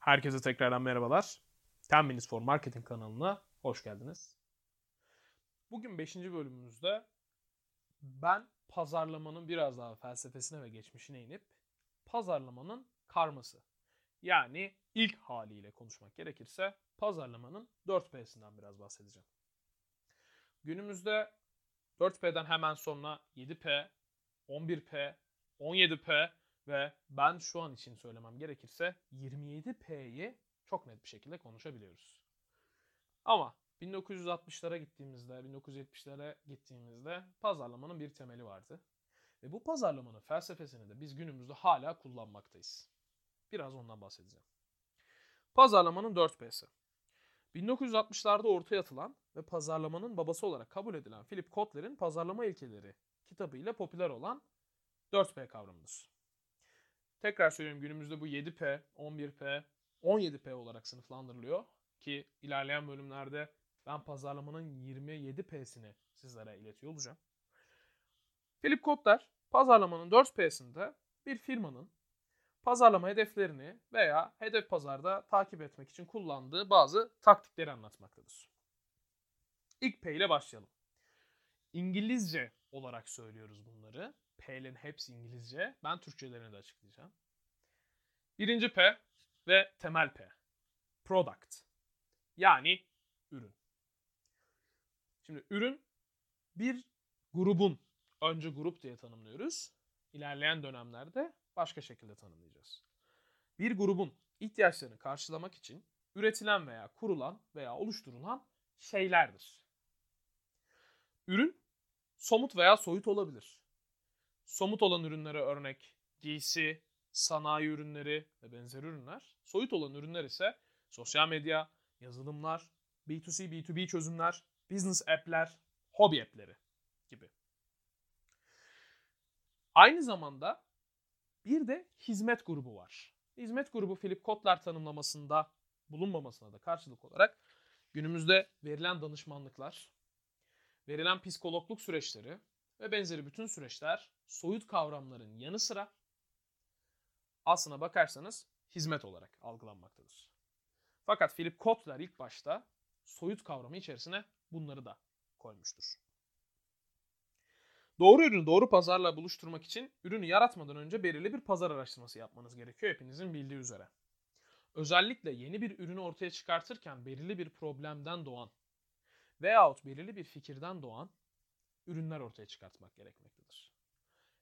Herkese tekrardan merhabalar. 10 Minutes for Marketing kanalına hoş geldiniz. Bugün 5. bölümümüzde ben pazarlamanın biraz daha felsefesine ve geçmişine inip pazarlamanın karması yani ilk haliyle konuşmak gerekirse pazarlamanın 4P'sinden biraz bahsedeceğim. Günümüzde 4P'den hemen sonra 7P, 11P, 17P ve ben şu an için söylemem gerekirse 27P'yi çok net bir şekilde konuşabiliyoruz. Ama 1960'lara gittiğimizde, 1970'lere gittiğimizde pazarlamanın bir temeli vardı. Ve bu pazarlamanın felsefesini de biz günümüzde hala kullanmaktayız. Biraz ondan bahsedeceğim. Pazarlamanın 4P'si. 1960'larda ortaya atılan ve pazarlamanın babası olarak kabul edilen Philip Kotler'in Pazarlama İlkeleri kitabıyla popüler olan 4P kavramıdır. Tekrar söylüyorum günümüzde bu 7P, 11P, 17P olarak sınıflandırılıyor ki ilerleyen bölümlerde ben pazarlamanın 27P'sini sizlere iletiyor olacağım. Philip Kotler pazarlamanın 4P'sinde bir firmanın pazarlama hedeflerini veya hedef pazarda takip etmek için kullandığı bazı taktikleri anlatmaktadır. İlk P ile başlayalım. İngilizce olarak söylüyoruz bunları. P'lerin hepsi İngilizce. Ben Türkçelerini de açıklayacağım. Birinci P ve temel P. Product. Yani ürün. Şimdi ürün bir grubun, önce grup diye tanımlıyoruz. İlerleyen dönemlerde başka şekilde tanımlayacağız. Bir grubun ihtiyaçlarını karşılamak için üretilen veya kurulan veya oluşturulan şeylerdir. Ürün somut veya soyut olabilir. Somut olan ürünlere örnek giysi, sanayi ürünleri ve benzeri ürünler. Soyut olan ürünler ise sosyal medya, yazılımlar, B2C, B2B çözümler, business app'ler, hobi app'leri gibi. Aynı zamanda bir de hizmet grubu var. Hizmet grubu Philip Kotler tanımlamasında bulunmamasına da karşılık olarak günümüzde verilen danışmanlıklar, verilen psikologluk süreçleri ve benzeri bütün süreçler soyut kavramların yanı sıra aslına bakarsanız hizmet olarak algılanmaktadır. Fakat Philip Kotler ilk başta soyut kavramı içerisine bunları da koymuştur. Doğru ürünü doğru pazarla buluşturmak için ürünü yaratmadan önce belirli bir pazar araştırması yapmanız gerekiyor hepinizin bildiği üzere. Özellikle yeni bir ürünü ortaya çıkartırken belirli bir problemden doğan veyahut belirli bir fikirden doğan ürünler ortaya çıkartmak gerekmektedir.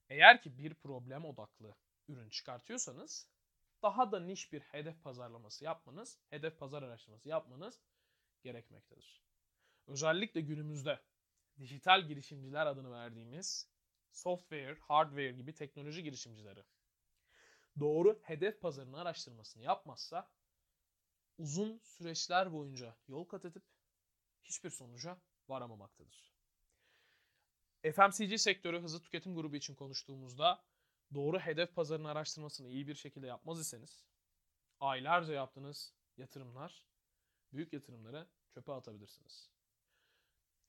Eğer ki bir problem odaklı ürün çıkartıyorsanız daha da niş bir hedef pazarlaması yapmanız, hedef pazar araştırması yapmanız gerekmektedir. Özellikle günümüzde dijital girişimciler adını verdiğimiz software, hardware gibi teknoloji girişimcileri doğru hedef pazarının araştırmasını yapmazsa uzun süreçler boyunca yol kat edip hiçbir sonuca varamamaktadır. FMCG sektörü hızlı tüketim grubu için konuştuğumuzda doğru hedef pazarının araştırmasını iyi bir şekilde yapmaz iseniz aylarca yaptığınız yatırımlar, büyük yatırımları çöpe atabilirsiniz.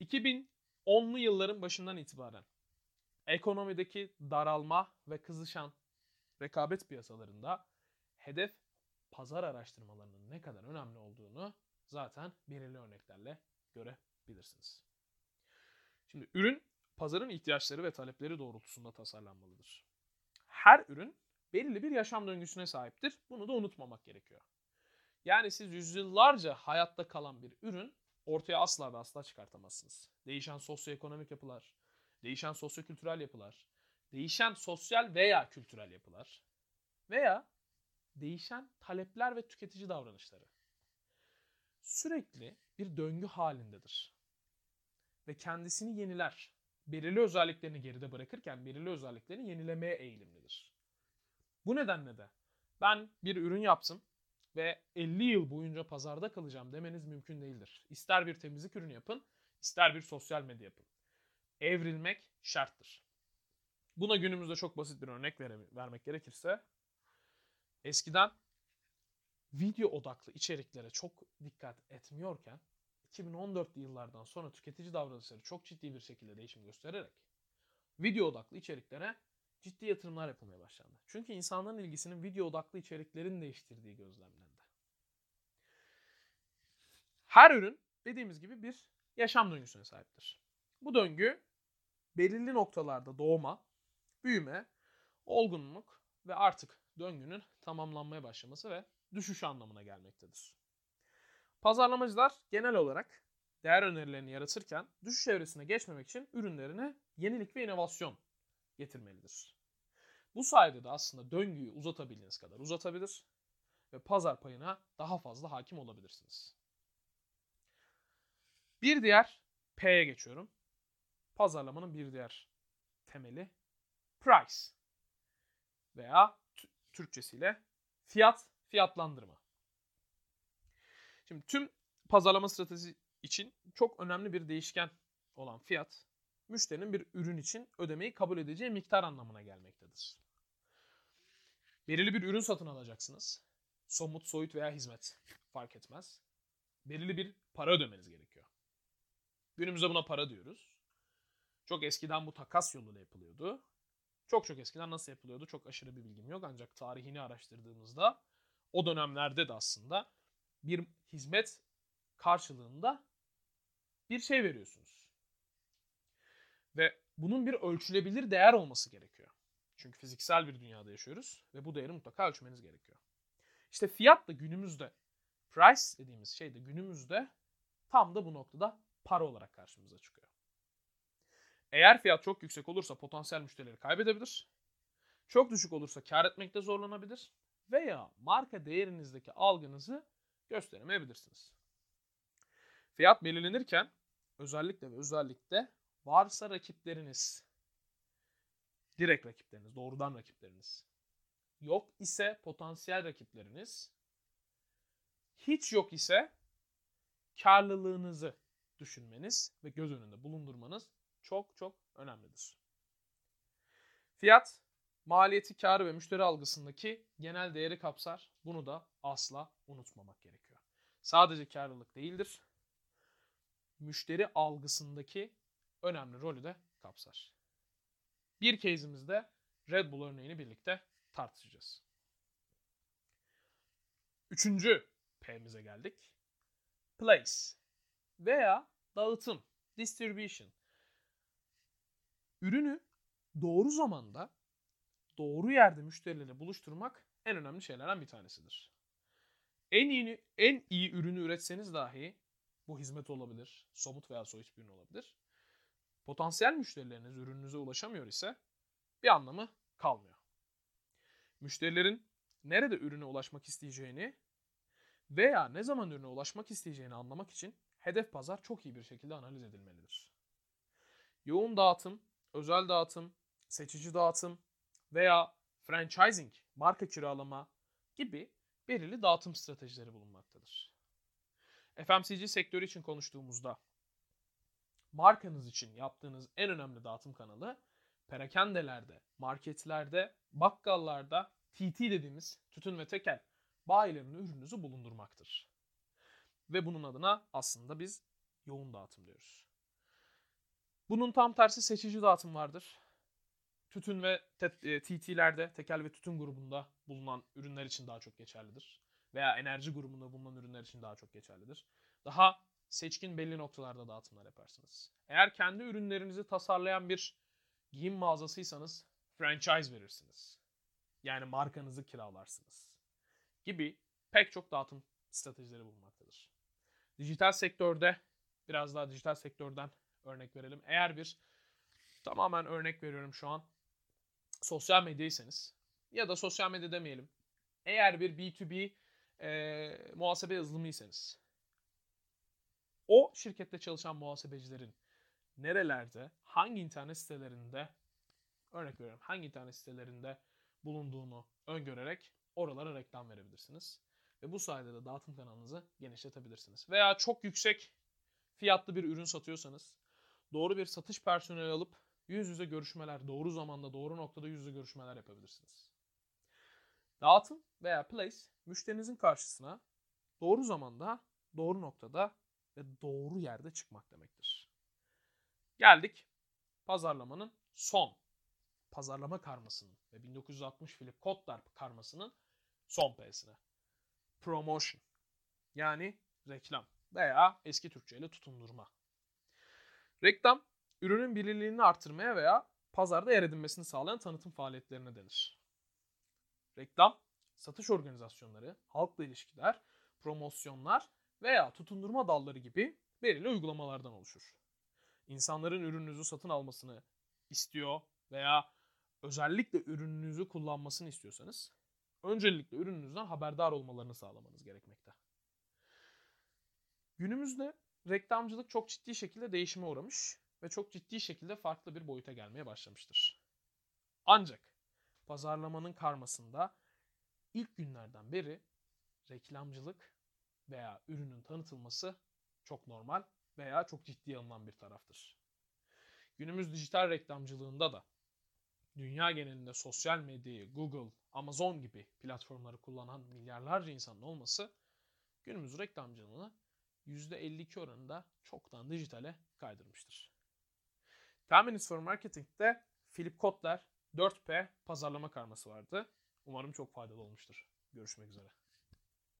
2010'lu yılların başından itibaren ekonomideki daralma ve kızışan rekabet piyasalarında hedef pazar araştırmalarının ne kadar önemli olduğunu zaten belirli örneklerle görebilirsiniz. Şimdi ürün pazarın ihtiyaçları ve talepleri doğrultusunda tasarlanmalıdır. Her ürün belirli bir yaşam döngüsüne sahiptir. Bunu da unutmamak gerekiyor. Yani siz yüzyıllarca hayatta kalan bir ürün ortaya asla ve asla çıkartamazsınız. Değişen sosyoekonomik yapılar, değişen sosyokültürel yapılar, değişen sosyal veya kültürel yapılar veya değişen talepler ve tüketici davranışları sürekli bir döngü halindedir. Ve kendisini yeniler. Belirli özelliklerini geride bırakırken belirli özelliklerini yenilemeye eğilimlidir. Bu nedenle de ben bir ürün yaptım ve 50 yıl boyunca pazarda kalacağım demeniz mümkün değildir. İster bir temizlik ürünü yapın, ister bir sosyal medya yapın. Evrilmek şarttır. Buna günümüzde çok basit bir örnek vermek gerekirse eskiden video odaklı içeriklere çok dikkat etmiyorken 2014'lü yıllardan sonra tüketici davranışları çok ciddi bir şekilde değişim göstererek video odaklı içeriklere ciddi yatırımlar yapılmaya başlandı. Çünkü insanların ilgisinin video odaklı içeriklerin değiştirdiği gözlemlendi. Her ürün dediğimiz gibi bir yaşam döngüsüne sahiptir. Bu döngü belirli noktalarda doğma, büyüme, olgunluk ve artık döngünün tamamlanmaya başlaması ve düşüş anlamına gelmektedir. Pazarlamacılar genel olarak değer önerilerini yaratırken düşüş evresine geçmemek için ürünlerine yenilik ve inovasyon getirmelidir. Bu sayede de aslında döngüyü uzatabildiğiniz kadar uzatabilir ve pazar payına daha fazla hakim olabilirsiniz. Bir diğer P'ye geçiyorum. Pazarlamanın bir diğer temeli price veya Türkçesiyle fiyat, fiyatlandırma. Şimdi tüm pazarlama stratejisi için çok önemli bir değişken olan fiyat, müşterinin bir ürün için ödemeyi kabul edeceği miktar anlamına gelmektedir. Belirli bir ürün satın alacaksınız. Somut, soyut veya hizmet fark etmez. Belirli bir para ödemeniz gerekiyor. Günümüzde buna para diyoruz. Çok eskiden bu takas yoluyla yapılıyordu. Çok çok eskiden nasıl yapılıyordu çok aşırı bir bilgim yok. Ancak tarihini araştırdığımızda o dönemlerde de aslında bir hizmet karşılığında bir şey veriyorsunuz. Ve bunun bir ölçülebilir değer olması gerekiyor. Çünkü fiziksel bir dünyada yaşıyoruz ve bu değeri mutlaka ölçmeniz gerekiyor. İşte fiyat da günümüzde, price dediğimiz şey de günümüzde tam da bu noktada para olarak karşımıza çıkıyor. Eğer fiyat çok yüksek olursa potansiyel müşterileri kaybedebilir. Çok düşük olursa kar etmekte zorlanabilir veya marka değerinizdeki algınızı gösteremeyebilirsiniz. Fiyat belirlenirken özellikle ve özellikle varsa rakipleriniz, direkt rakipleriniz, doğrudan rakipleriniz, yok ise potansiyel rakipleriniz, hiç yok ise karlılığınızı düşünmeniz ve göz önünde bulundurmanız çok çok önemlidir. Fiyat, maliyeti, karı ve müşteri algısındaki genel değeri kapsar. Bunu da asla unutmamak gerekiyor. Sadece karlılık değildir. Müşteri algısındaki önemli rolü de kapsar. Bir case'imizde Red Bull örneğini birlikte tartışacağız. Üçüncü P'mize geldik. Place veya dağıtım, distribution. Ürünü doğru zamanda, doğru yerde müşterilerle buluşturmak en önemli şeylerden bir tanesidir. En iyi, en iyi ürünü üretseniz dahi bu hizmet olabilir, somut veya soyut bir ürün olabilir. Potansiyel müşterileriniz ürününüze ulaşamıyor ise bir anlamı kalmıyor. Müşterilerin nerede ürüne ulaşmak isteyeceğini veya ne zaman ürüne ulaşmak isteyeceğini anlamak için hedef pazar çok iyi bir şekilde analiz edilmelidir. Yoğun dağıtım, özel dağıtım, seçici dağıtım veya franchising, marka kiralama gibi belirli dağıtım stratejileri bulunmaktadır. FMCG sektörü için konuştuğumuzda markanız için yaptığınız en önemli dağıtım kanalı perakendelerde, marketlerde, bakkallarda TT dediğimiz tütün ve tekel bayilerinin ürününüzü bulundurmaktır. Ve bunun adına aslında biz yoğun dağıtım diyoruz. Bunun tam tersi seçici dağıtım vardır. Tütün ve TT'lerde, e, tekel ve tütün grubunda bulunan ürünler için daha çok geçerlidir. Veya enerji grubunda bulunan ürünler için daha çok geçerlidir. Daha seçkin belli noktalarda dağıtımlar yaparsınız. Eğer kendi ürünlerinizi tasarlayan bir giyim mağazasıysanız franchise verirsiniz. Yani markanızı kiralarsınız. Gibi pek çok dağıtım stratejileri bulunmaktadır. Dijital sektörde biraz daha dijital sektörden örnek verelim. Eğer bir tamamen örnek veriyorum şu an sosyal medyaysanız ya da sosyal medya demeyelim. Eğer bir B2B e, muhasebe yazılımıysanız o şirkette çalışan muhasebecilerin nerelerde, hangi internet sitelerinde örnek veriyorum hangi internet sitelerinde bulunduğunu öngörerek oralara reklam verebilirsiniz. Ve bu sayede de dağıtım kanalınızı genişletebilirsiniz. Veya çok yüksek fiyatlı bir ürün satıyorsanız doğru bir satış personeli alıp yüz yüze görüşmeler, doğru zamanda, doğru noktada yüz yüze görüşmeler yapabilirsiniz. Dağıtım veya place müşterinizin karşısına doğru zamanda, doğru noktada ve doğru yerde çıkmak demektir. Geldik pazarlamanın son pazarlama karmasının ve 1960 Philip Kotler karmasının son P'sine. Promotion. Yani reklam. veya eski Türkçe ile tutundurma. Reklam, ürünün bilinirliğini artırmaya veya pazarda yer edinmesini sağlayan tanıtım faaliyetlerine denir. Reklam, satış organizasyonları, halkla ilişkiler, promosyonlar veya tutundurma dalları gibi belirli uygulamalardan oluşur. İnsanların ürününüzü satın almasını istiyor veya özellikle ürününüzü kullanmasını istiyorsanız öncelikle ürününüzden haberdar olmalarını sağlamanız gerekmekte. Günümüzde reklamcılık çok ciddi şekilde değişime uğramış ve çok ciddi şekilde farklı bir boyuta gelmeye başlamıştır. Ancak pazarlamanın karmasında ilk günlerden beri reklamcılık veya ürünün tanıtılması çok normal veya çok ciddiye alınan bir taraftır. Günümüz dijital reklamcılığında da dünya genelinde sosyal medyayı, Google, Amazon gibi platformları kullanan milyarlarca insanın olması günümüz reklamcılığını %52 oranında çoktan dijitale kaydırmıştır. 10 Minutes for Marketing'de Philip Kotler 4P pazarlama karması vardı. Umarım çok faydalı olmuştur. Görüşmek üzere.